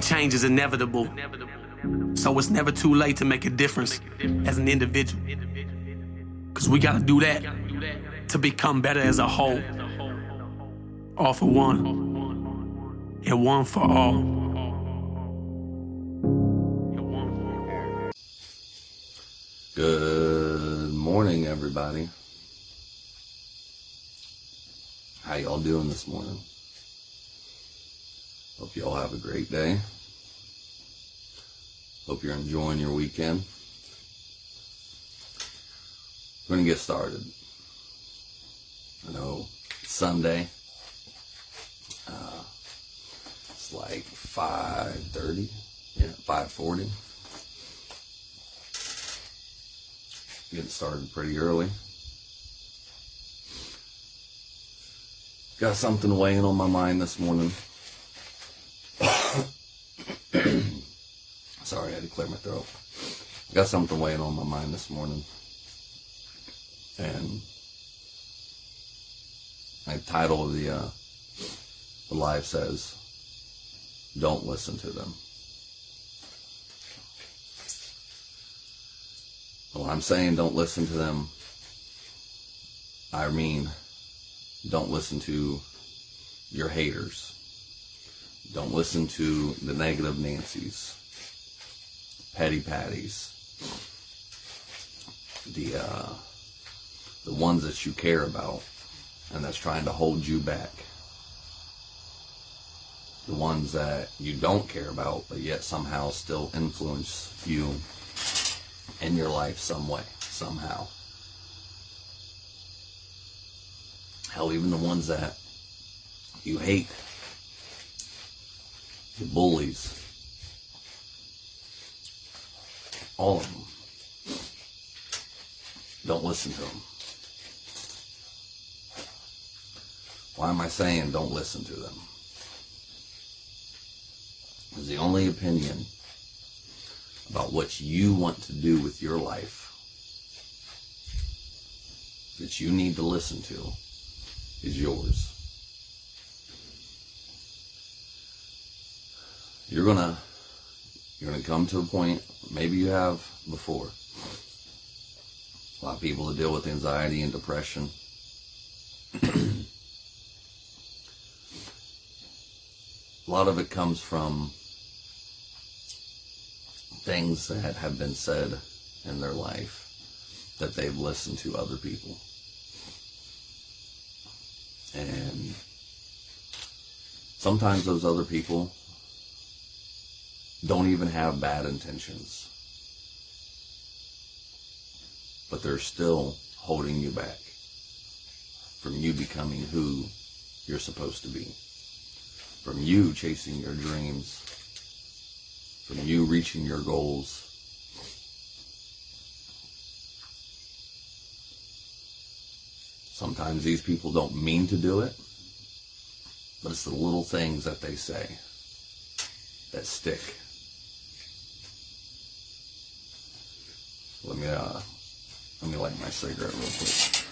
change is inevitable. So it's never too late to make a difference as an individual. Cause we gotta do that to become better as a whole. All for one, and one for all. Good morning, everybody. How y'all doing this morning? Hope y'all have a great day. Hope you're enjoying your weekend. We're gonna get started. I know Sunday. Uh, it's like 5:30. Yeah, 5:40. Getting started pretty early. Got something weighing on my mind this morning. Sorry, I had to clear my throat. Got something weighing on my mind this morning. And my title of the uh, the live says, "Don't listen to them." When I'm saying don't listen to them, I mean don't listen to your haters. Don't listen to the negative Nancy's, petty patties, the uh, the ones that you care about and that's trying to hold you back. The ones that you don't care about, but yet somehow still influence you in your life some way, somehow. Hell, even the ones that you hate, the bullies, all of them. Don't listen to them. Why am I saying don't listen to them? Because the only opinion about what you want to do with your life that you need to listen to is yours. You're gonna you're gonna come to a point, maybe you have before. A lot of people that deal with anxiety and depression. a lot of it comes from things that have been said in their life that they've listened to other people. And sometimes those other people don't even have bad intentions. But they're still holding you back from you becoming who you're supposed to be. From you chasing your dreams. From you reaching your goals. Sometimes these people don't mean to do it, but it's the little things that they say that stick. Let me uh let me light my cigarette real quick.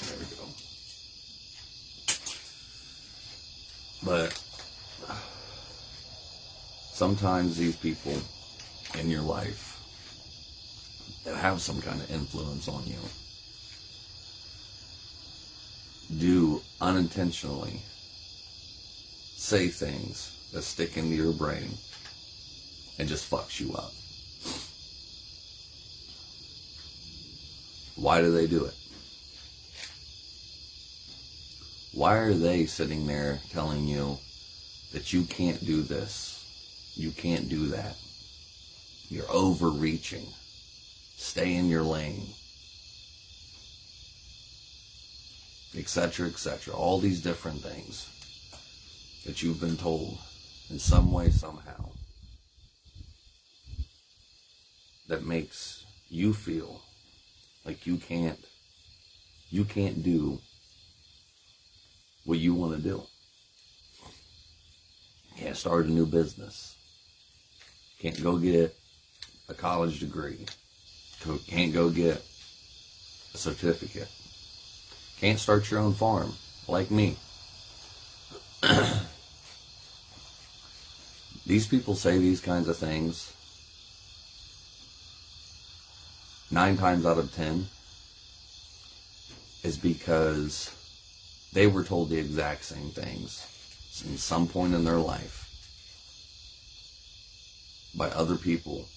There we go. But sometimes these people in your life that have some kind of influence on you do unintentionally say things that stick into your brain and just fucks you up. Why do they do it? Why are they sitting there telling you that you can't do this? You can't do that. You're overreaching. Stay in your lane. Etc., etc. All these different things that you've been told in some way, somehow, that makes you feel like you can't, you can't do what you want to do. Can't start a new business. Can't go get a college degree. Can't go get a certificate. Can't start your own farm like me. these people say these kinds of things nine times out of ten is because they were told the exact same things in some point in their life by other people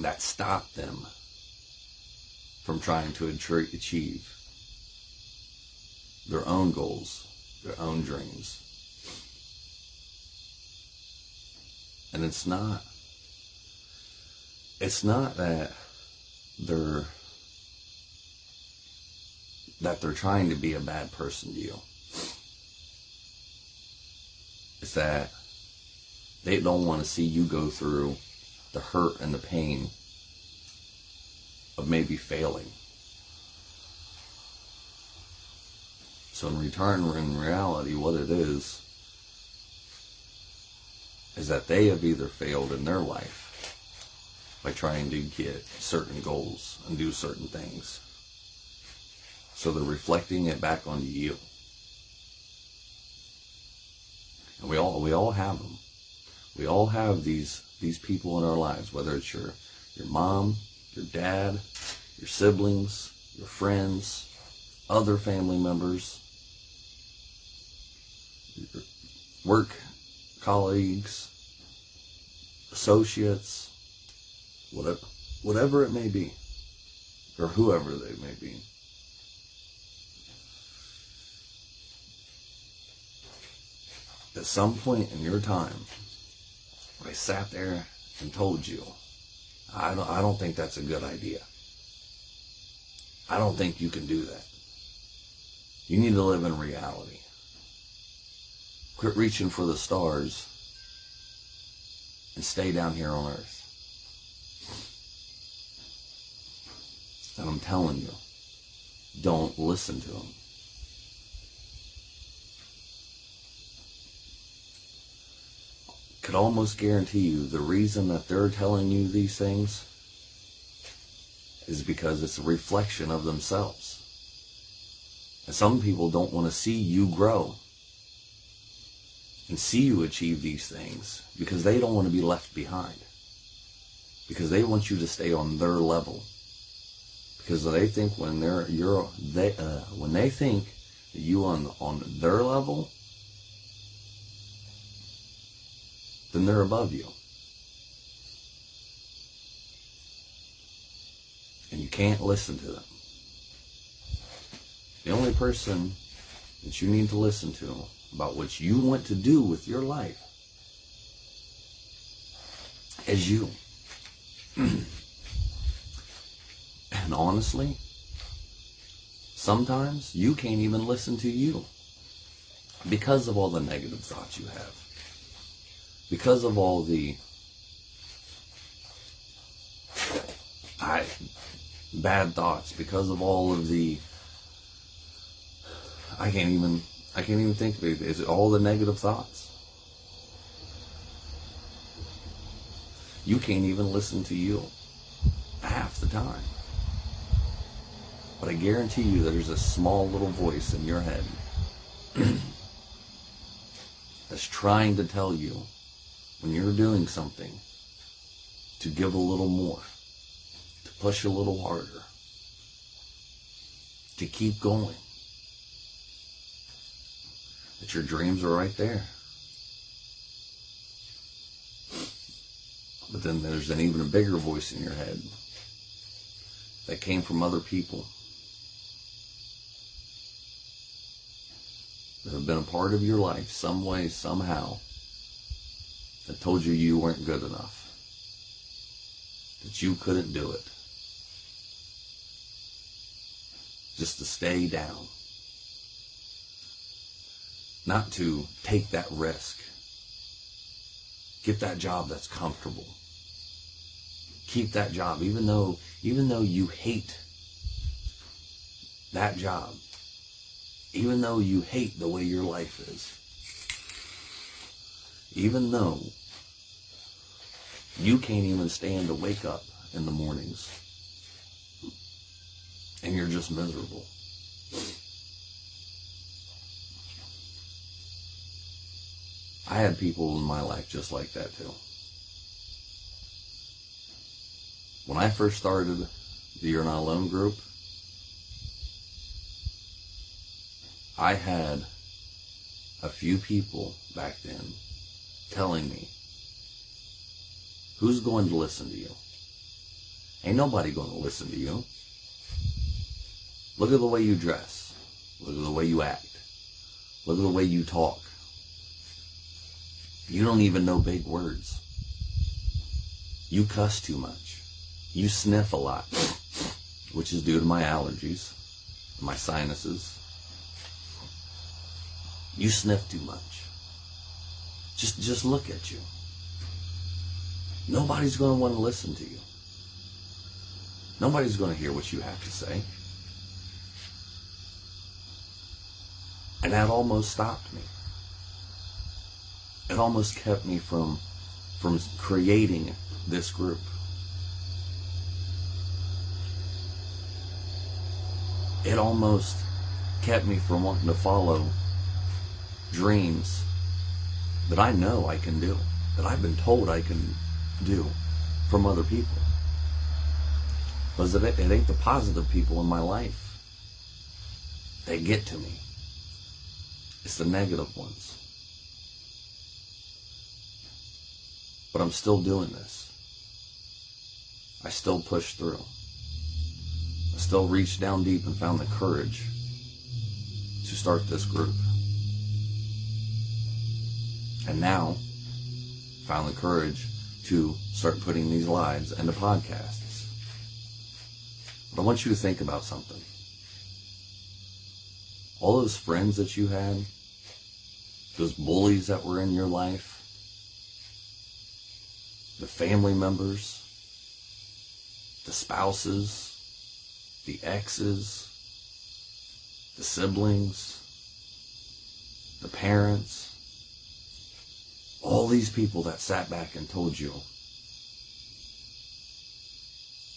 that stopped them from trying to achieve their own goals, their own dreams. And it's not it's not that they're that they're trying to be a bad person to you. It's that they don't want to see you go through the hurt and the pain of maybe failing. So in return, in reality, what it is, is that they have either failed in their life by trying to get certain goals and do certain things. So they're reflecting it back on you. And we all we all have them. We all have these these people in our lives, whether it's your your mom, your dad, your siblings, your friends, other family members, work colleagues, associates, whatever, whatever it may be, or whoever they may be. At some point in your time, I sat there and told you, I don't, I don't think that's a good idea. I don't think you can do that. You need to live in reality. Quit reaching for the stars and stay down here on earth. And I'm telling you, don't listen to them. Could almost guarantee you the reason that they're telling you these things is because it's a reflection of themselves. And some people don't want to see you grow and see you achieve these things because they don't want to be left behind. Because they want you to stay on their level because they think when they're you're they uh, when they think that you on on their level, then they're above you, and you can't listen to them. The only person that you need to listen to about what you want to do with your life as you. And honestly, sometimes you can't even listen to you because of all the negative thoughts you have, because of all the I, bad thoughts, because of all of the I can't even I can't even think of it. Is it all the negative thoughts? You can't even listen to you half the time. But I guarantee you there's a small little voice in your head that's trying to tell you when you're doing something to give a little more, to push a little harder, to keep going. That your dreams are right there. But then there's an even bigger voice in your head that came from other people that have been a part of your life some way, somehow, that told you you weren't good enough, that you couldn't do it, just to stay down, not to take that risk, get that job that's comfortable, keep that job, even though even though you hate that job even though you hate the way your life is, even though you can't even stand to wake up in the mornings, and you're just miserable. I had people in my life just like that too. When I first started the You're Not Alone group, I had a few people back then telling me, who's going to listen to you? Ain't nobody going to listen to you. Look at the way you dress. Look at the way you act. Look at the way you talk. You don't even know big words. You cuss too much. You sniff a lot, which is due to my allergies, my sinuses. You sniff too much. Just just look at you. Nobody's going to want to listen to you. Nobody's going to hear what you have to say. And that almost stopped me. It almost kept me from from creating this group. It almost kept me from wanting to follow dreams that I know I can do, that I've been told I can do from other people. Because it, it ain't the positive people in my life. They get to me. It's the negative ones. But I'm still doing this. I still push through. I still reached down deep and found the courage to start this group. And now found the courage to start putting these lives into podcasts. But I want you to think about something. All those friends that you had, those bullies that were in your life, the family members, the spouses, the exes, the siblings, the parents, all these people that sat back and told you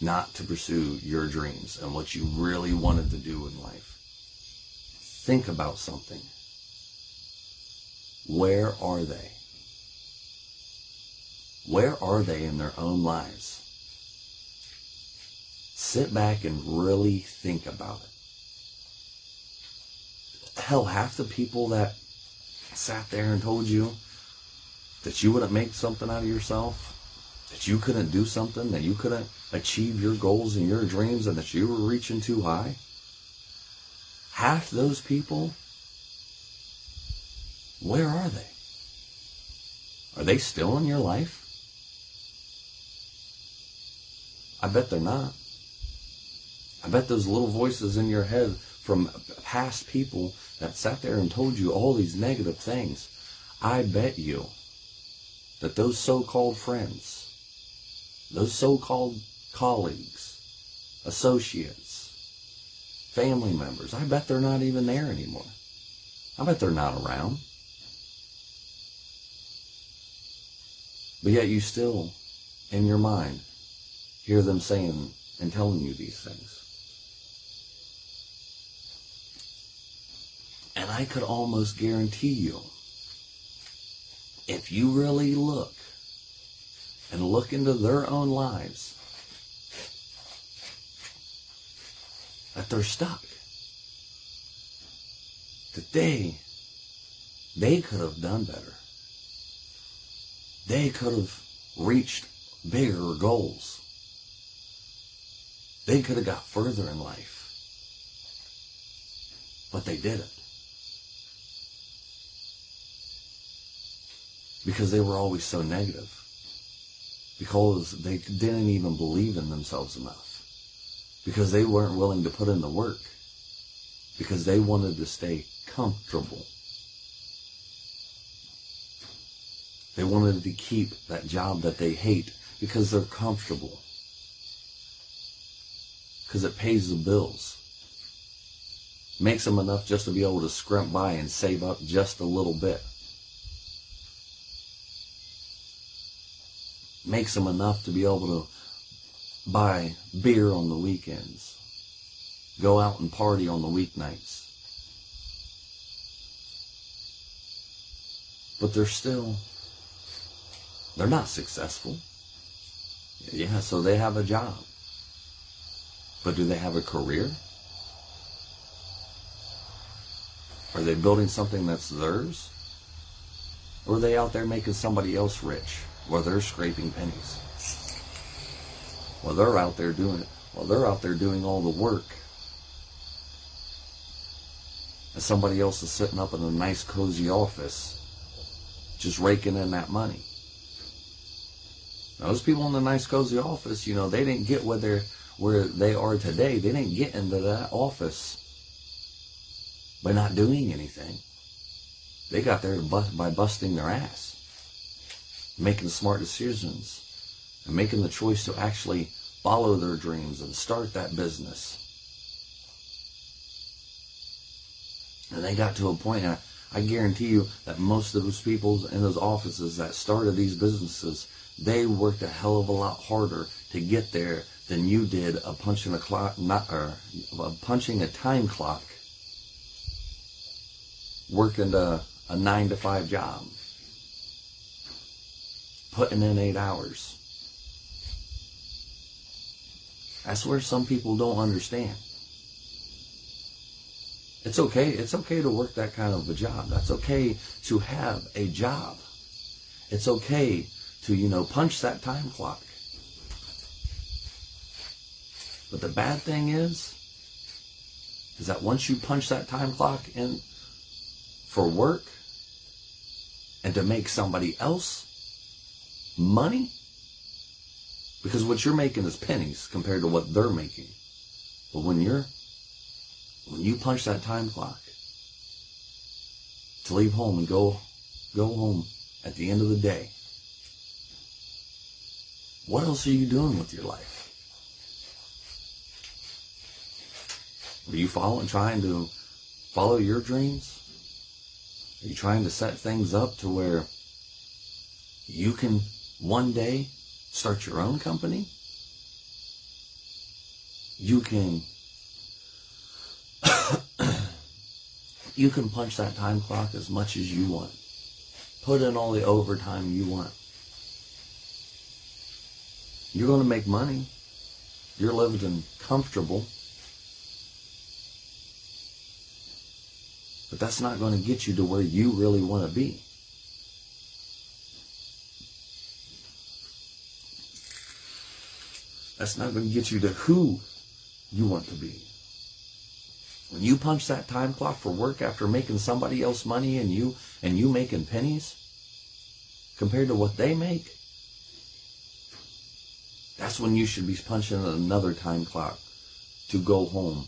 not to pursue your dreams and what you really wanted to do in life. Think about something. Where are they? Where are they in their own lives? Sit back and really think about it. Hell, half the people that sat there and told you that you wouldn't make something out of yourself, that you couldn't do something, that you couldn't achieve your goals and your dreams, and that you were reaching too high, half those people, where are they? Are they still in your life? I bet they're not. I bet those little voices in your head from past people that sat there and told you all these negative things, I bet you that those so-called friends, those so-called colleagues, associates, family members, I bet they're not even there anymore. I bet they're not around. But yet you still, in your mind, hear them saying and telling you these things. And I could almost guarantee you, if you really look and look into their own lives, that they're stuck. That they, they could have done better. They could have reached bigger goals. They could have got further in life. But they didn't. Because they were always so negative. Because they didn't even believe in themselves enough. Because they weren't willing to put in the work. Because they wanted to stay comfortable. They wanted to keep that job that they hate because they're comfortable because it pays the bills. Makes them enough just to be able to scrimp by and save up just a little bit. Makes them enough to be able to buy beer on the weekends. go out and party on the weeknights. But they're still, they're not successful. Yeah, so they have a job. But do they have a career? Are they building something that's theirs? Or are they out there making somebody else rich while they're scraping pennies? While they're out there doing it, while they're out there doing all the work. And somebody else is sitting up in a nice cozy office just raking in that money. Now, those people in the nice cozy office, you know, they didn't get where they're where they are today. They didn't get into that office by not doing anything. They got there by busting their ass, making smart decisions, and making the choice to actually follow their dreams and start that business. And they got to a point, I, I guarantee you that most of those people in those offices that started these businesses, they worked a hell of a lot harder to get there than you did a punching a clock, not or a punching a time clock, working a, a nine to five job, putting in eight hours. That's where some people don't understand. It's okay. It's okay to work that kind of a job. That's okay to have a job. It's okay to, you know, punch that time clock. But the bad thing is, is that once you punch that time clock in for work and to make somebody else money, because what you're making is pennies compared to what they're making. But when you're, when you punch that time clock to leave home and go, go home at the end of the day, what else are you doing with your life? Are you following, trying to follow your dreams? Are you trying to set things up to where you can one day start your own company? You can you can punch that time clock as much as you want. Put in all the overtime you want. You're going to make money. You're living comfortable. That's not going to get you to where you really want to be. That's not going to get you to who you want to be. When you punch that time clock for work after making somebody else money and you and you making pennies compared to what they make, that's when you should be punching another time clock to go home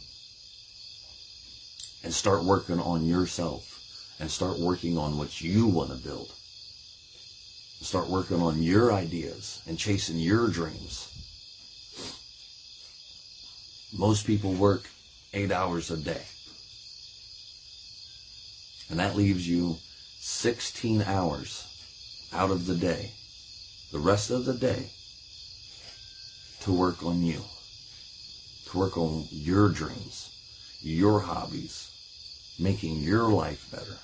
and start working on yourself and start working on what you want to build. Start working on your ideas and chasing your dreams. Most people work eight hours a day. And that leaves you 16 hours out of the day, the rest of the day, to work on you, to work on your dreams, your hobbies, making your life better.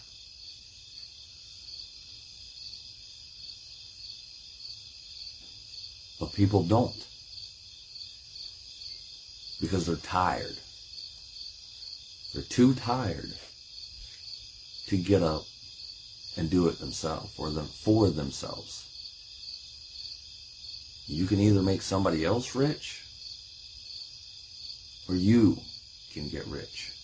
But people don't. Because they're tired. They're too tired to get up and do it themselves or them for themselves. You can either make somebody else rich or you can get rich.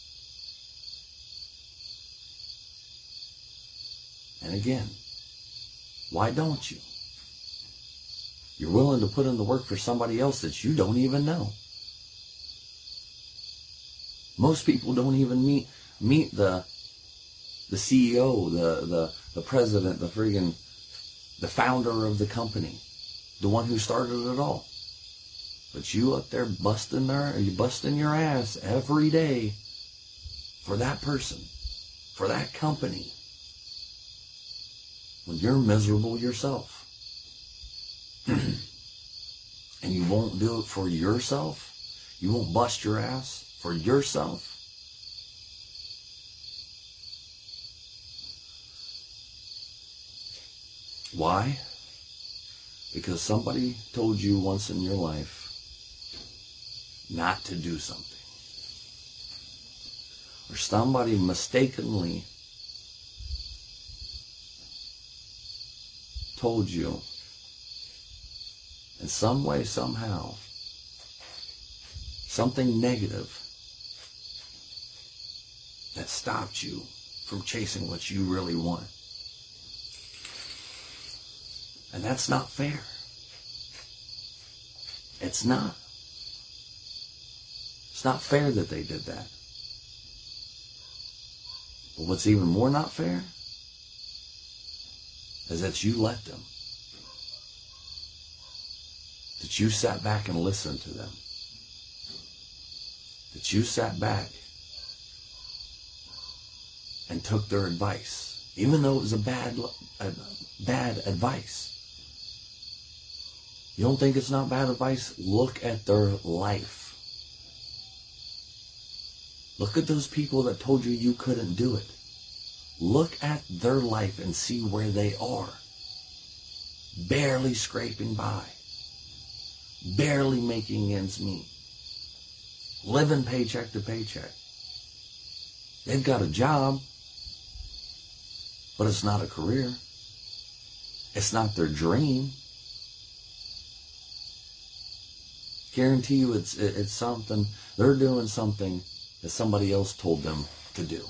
And again, why don't you? You're willing to put in the work for somebody else that you don't even know. Most people don't even meet meet the the CEO, the the the president, the friggin' the founder of the company, the one who started it all. But you up there busting their you busting your ass every day for that person, for that company when you're miserable yourself. and you won't do it for yourself, you won't bust your ass for yourself, why? Because somebody told you once in your life not to do something. Or somebody mistakenly told you in some way, somehow, something negative that stopped you from chasing what you really want. And that's not fair. It's not. It's not fair that they did that. But what's even more not fair is that you let them. That you sat back and listened to them. That you sat back and took their advice, even though it was a bad, a bad advice. You don't think it's not bad advice? Look at their life. Look at those people that told you you couldn't do it. Look at their life and see where they are. Barely scraping by. Barely making ends meet. Living paycheck to paycheck. They've got a job, but it's not a career. It's not their dream. Guarantee you it's, it's something, they're doing something that somebody else told them to do.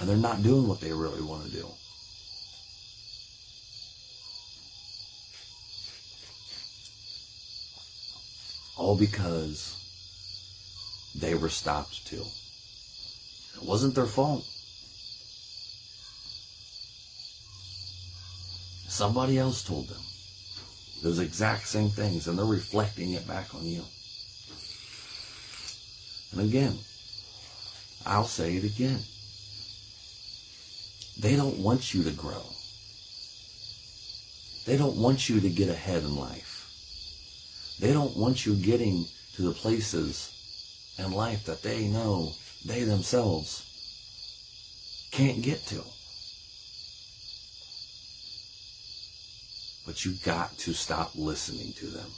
And they're not doing what they really want to do. All because they were stopped too. It wasn't their fault. Somebody else told them those exact same things, and they're reflecting it back on you. And again, I'll say it again. They don't want you to grow. They don't want you to get ahead in life. They don't want you getting to the places in life that they know they themselves can't get to. But you got to stop listening to them.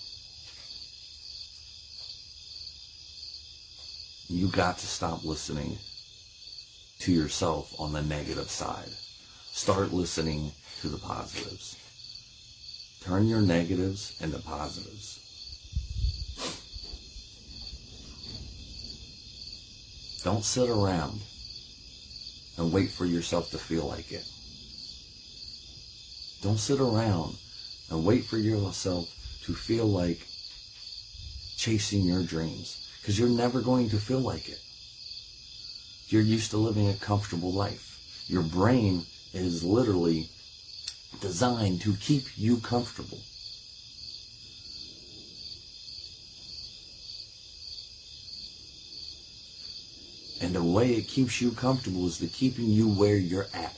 You got to stop listening to yourself on the negative side. Start listening to the positives. Turn your negatives into positives. Don't sit around and wait for yourself to feel like it. Don't sit around and wait for yourself to feel like chasing your dreams because you're never going to feel like it. You're used to living a comfortable life. Your brain is literally designed to keep you comfortable. And the way it keeps you comfortable is the keeping you where you're at.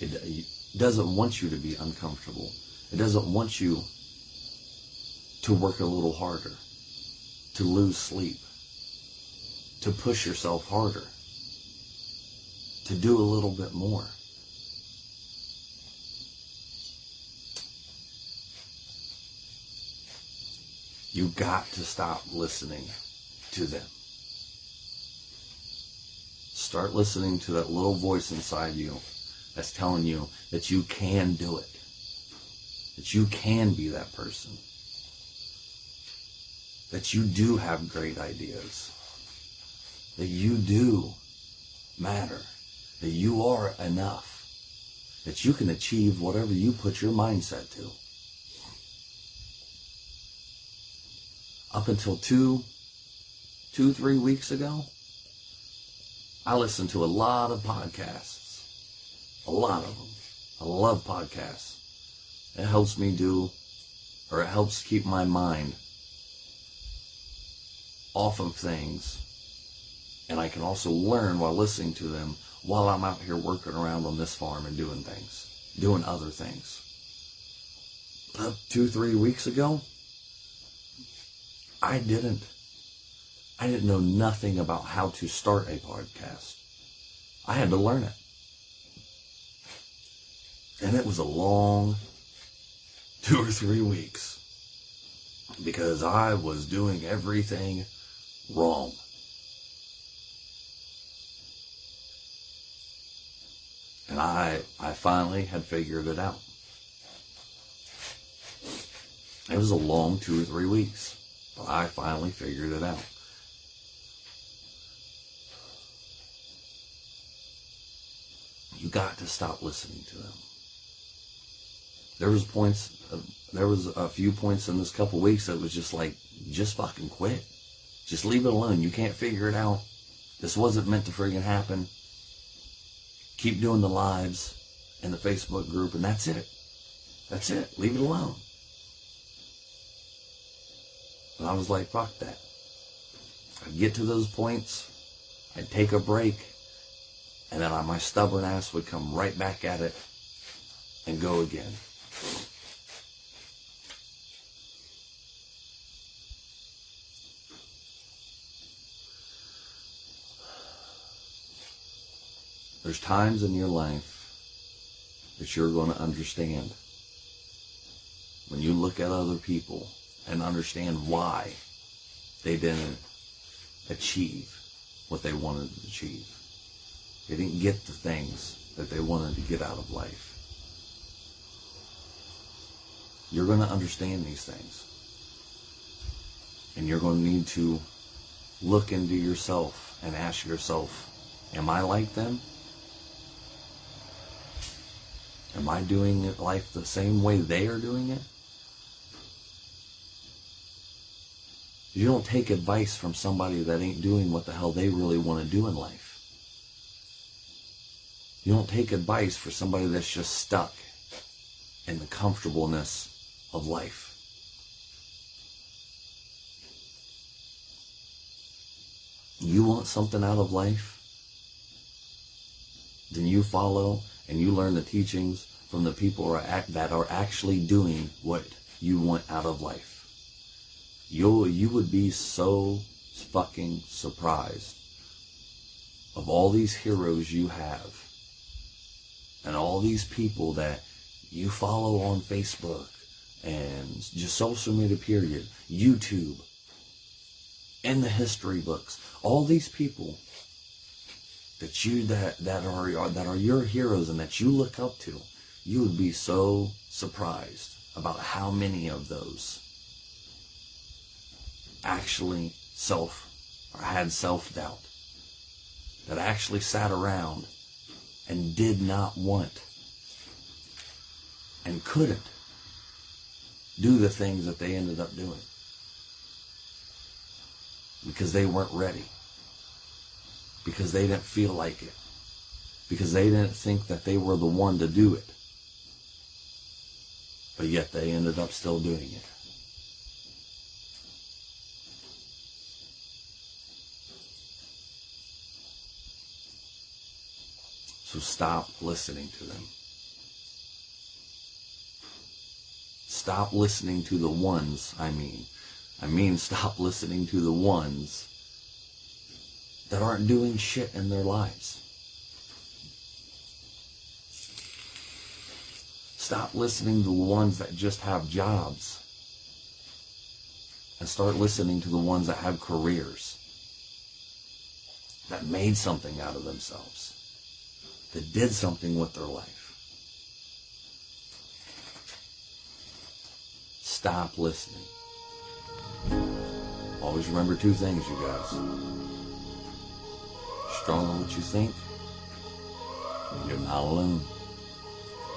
It, it doesn't want you to be uncomfortable. It doesn't want you to work a little harder, to lose sleep, to push yourself harder, to do a little bit more. You got to stop listening to them. Start listening to that little voice inside you that's telling you that you can do it. That you can be that person. That you do have great ideas. That you do matter. That you are enough. That you can achieve whatever you put your mindset to. Up until two, two, three weeks ago, I listened to a lot of podcasts. A lot of them. I love podcasts. It helps me do, or it helps keep my mind off of things. And I can also learn while listening to them while I'm out here working around on this farm and doing things, doing other things. But two, three weeks ago, I didn't I didn't know nothing about how to start a podcast. I had to learn it. And it was a long two or three weeks because I was doing everything wrong. And I, I finally had figured it out. It was a long two or three weeks, but I finally figured it out. You got to stop listening to them. There was points, uh, there was a few points in this couple weeks that was just like, just fucking quit. Just leave it alone. You can't figure it out. This wasn't meant to friggin' happen. Keep doing the lives in the Facebook group, and that's it. That's it. Leave it alone. And I was like, fuck that. I'd get to those points, I'd take a break, and then my stubborn ass would come right back at it and go again. There's times in your life that you're going to understand when you look at other people and understand why they didn't achieve what they wanted to achieve. They didn't get the things that they wanted to get out of life. You're going to understand these things. And you're going to need to look into yourself and ask yourself, am I like them? Am I doing life the same way they are doing it? You don't take advice from somebody that ain't doing what the hell they really want to do in life. You don't take advice for somebody that's just stuck in the comfortableness of life. You want something out of life? Then you follow and you learn the teachings from the people that are actually doing what you want out of life. You you would be so fucking surprised of all these heroes you have and all these people that you follow on Facebook and just social media period, YouTube, and the history books. All these people that you that that are that are your heroes and that you look up to, you would be so surprised about how many of those actually self or had self doubt that actually sat around and did not want and couldn't do the things that they ended up doing because they weren't ready because they didn't feel like it because they didn't think that they were the one to do it but yet they ended up still doing it So stop listening to them. Stop listening to the ones, I mean. I mean, stop listening to the ones that aren't doing shit in their lives. Stop listening to the ones that just have jobs. And start listening to the ones that have careers. That made something out of themselves that did something with their life. Stop listening. Always remember two things, you guys. Strong on what you think, you're not alone.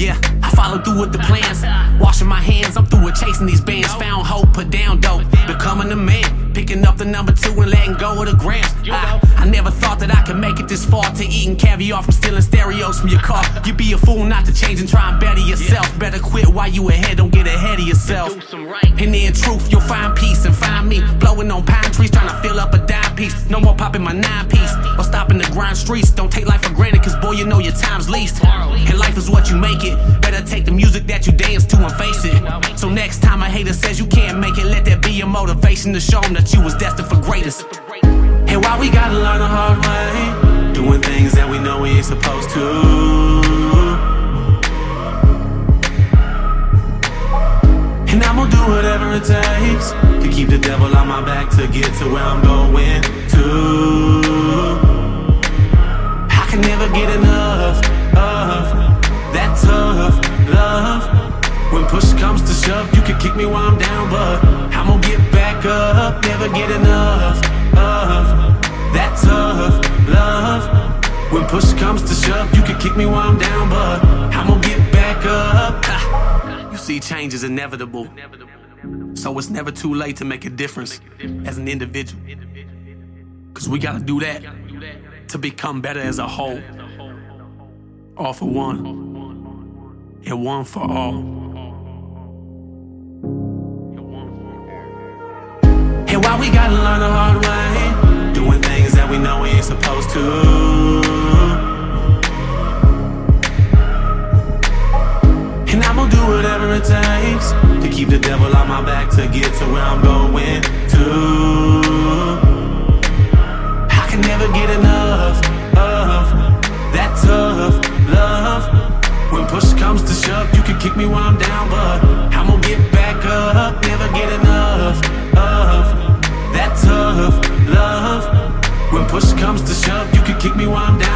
Yeah, I follow through with the plans. Washing my hands, I'm through with chasing these bands. Found hope, put down dope, becoming a man. Picking up the number two and letting go of the grams. I, I never thought that I could make it this far to eating caviar from stealing stereos from your car. You'd be a fool not to change and try and better yourself. Better quit while you ahead, don't get ahead of yourself. And in truth, you'll find peace and find me blowing on pine trees, trying to fill up a dime piece. No more popping my nine piece or stopping the grind streets. Don't take life for granted, cause boy, you know your time's least. And life is what you make it. Better take the music that you dance to and face it. So next time a hater says you can't make it, let that be your motivation to show them that you was destined for greatness. And why we gotta learn the hard way, doing things that we know we ain't supposed to. And I'm gonna do whatever it takes to keep the devil on my back to get to where I'm going to. I can never get enough of that tough love. When push comes to shove, you can kick me while I'm down, but I'm gonna get back up. Never get enough of that tough love. When push comes to shove, you can kick me while I'm down, but I'm gonna get back up. Ha. See, change is inevitable. So it's never too late to make a difference as an individual. Cause we gotta do that to become better as a whole. All for one, and one for all. And why we gotta learn the hard way, doing things that we know we ain't supposed to. Whatever it to keep the devil on my back to get to where I'm going to. I can never get enough of that tough love. When push comes to shove, you can kick me while I'm down, but I'm gonna get back up. Never get enough of that tough love. When push comes to shove, you can kick me while I'm down.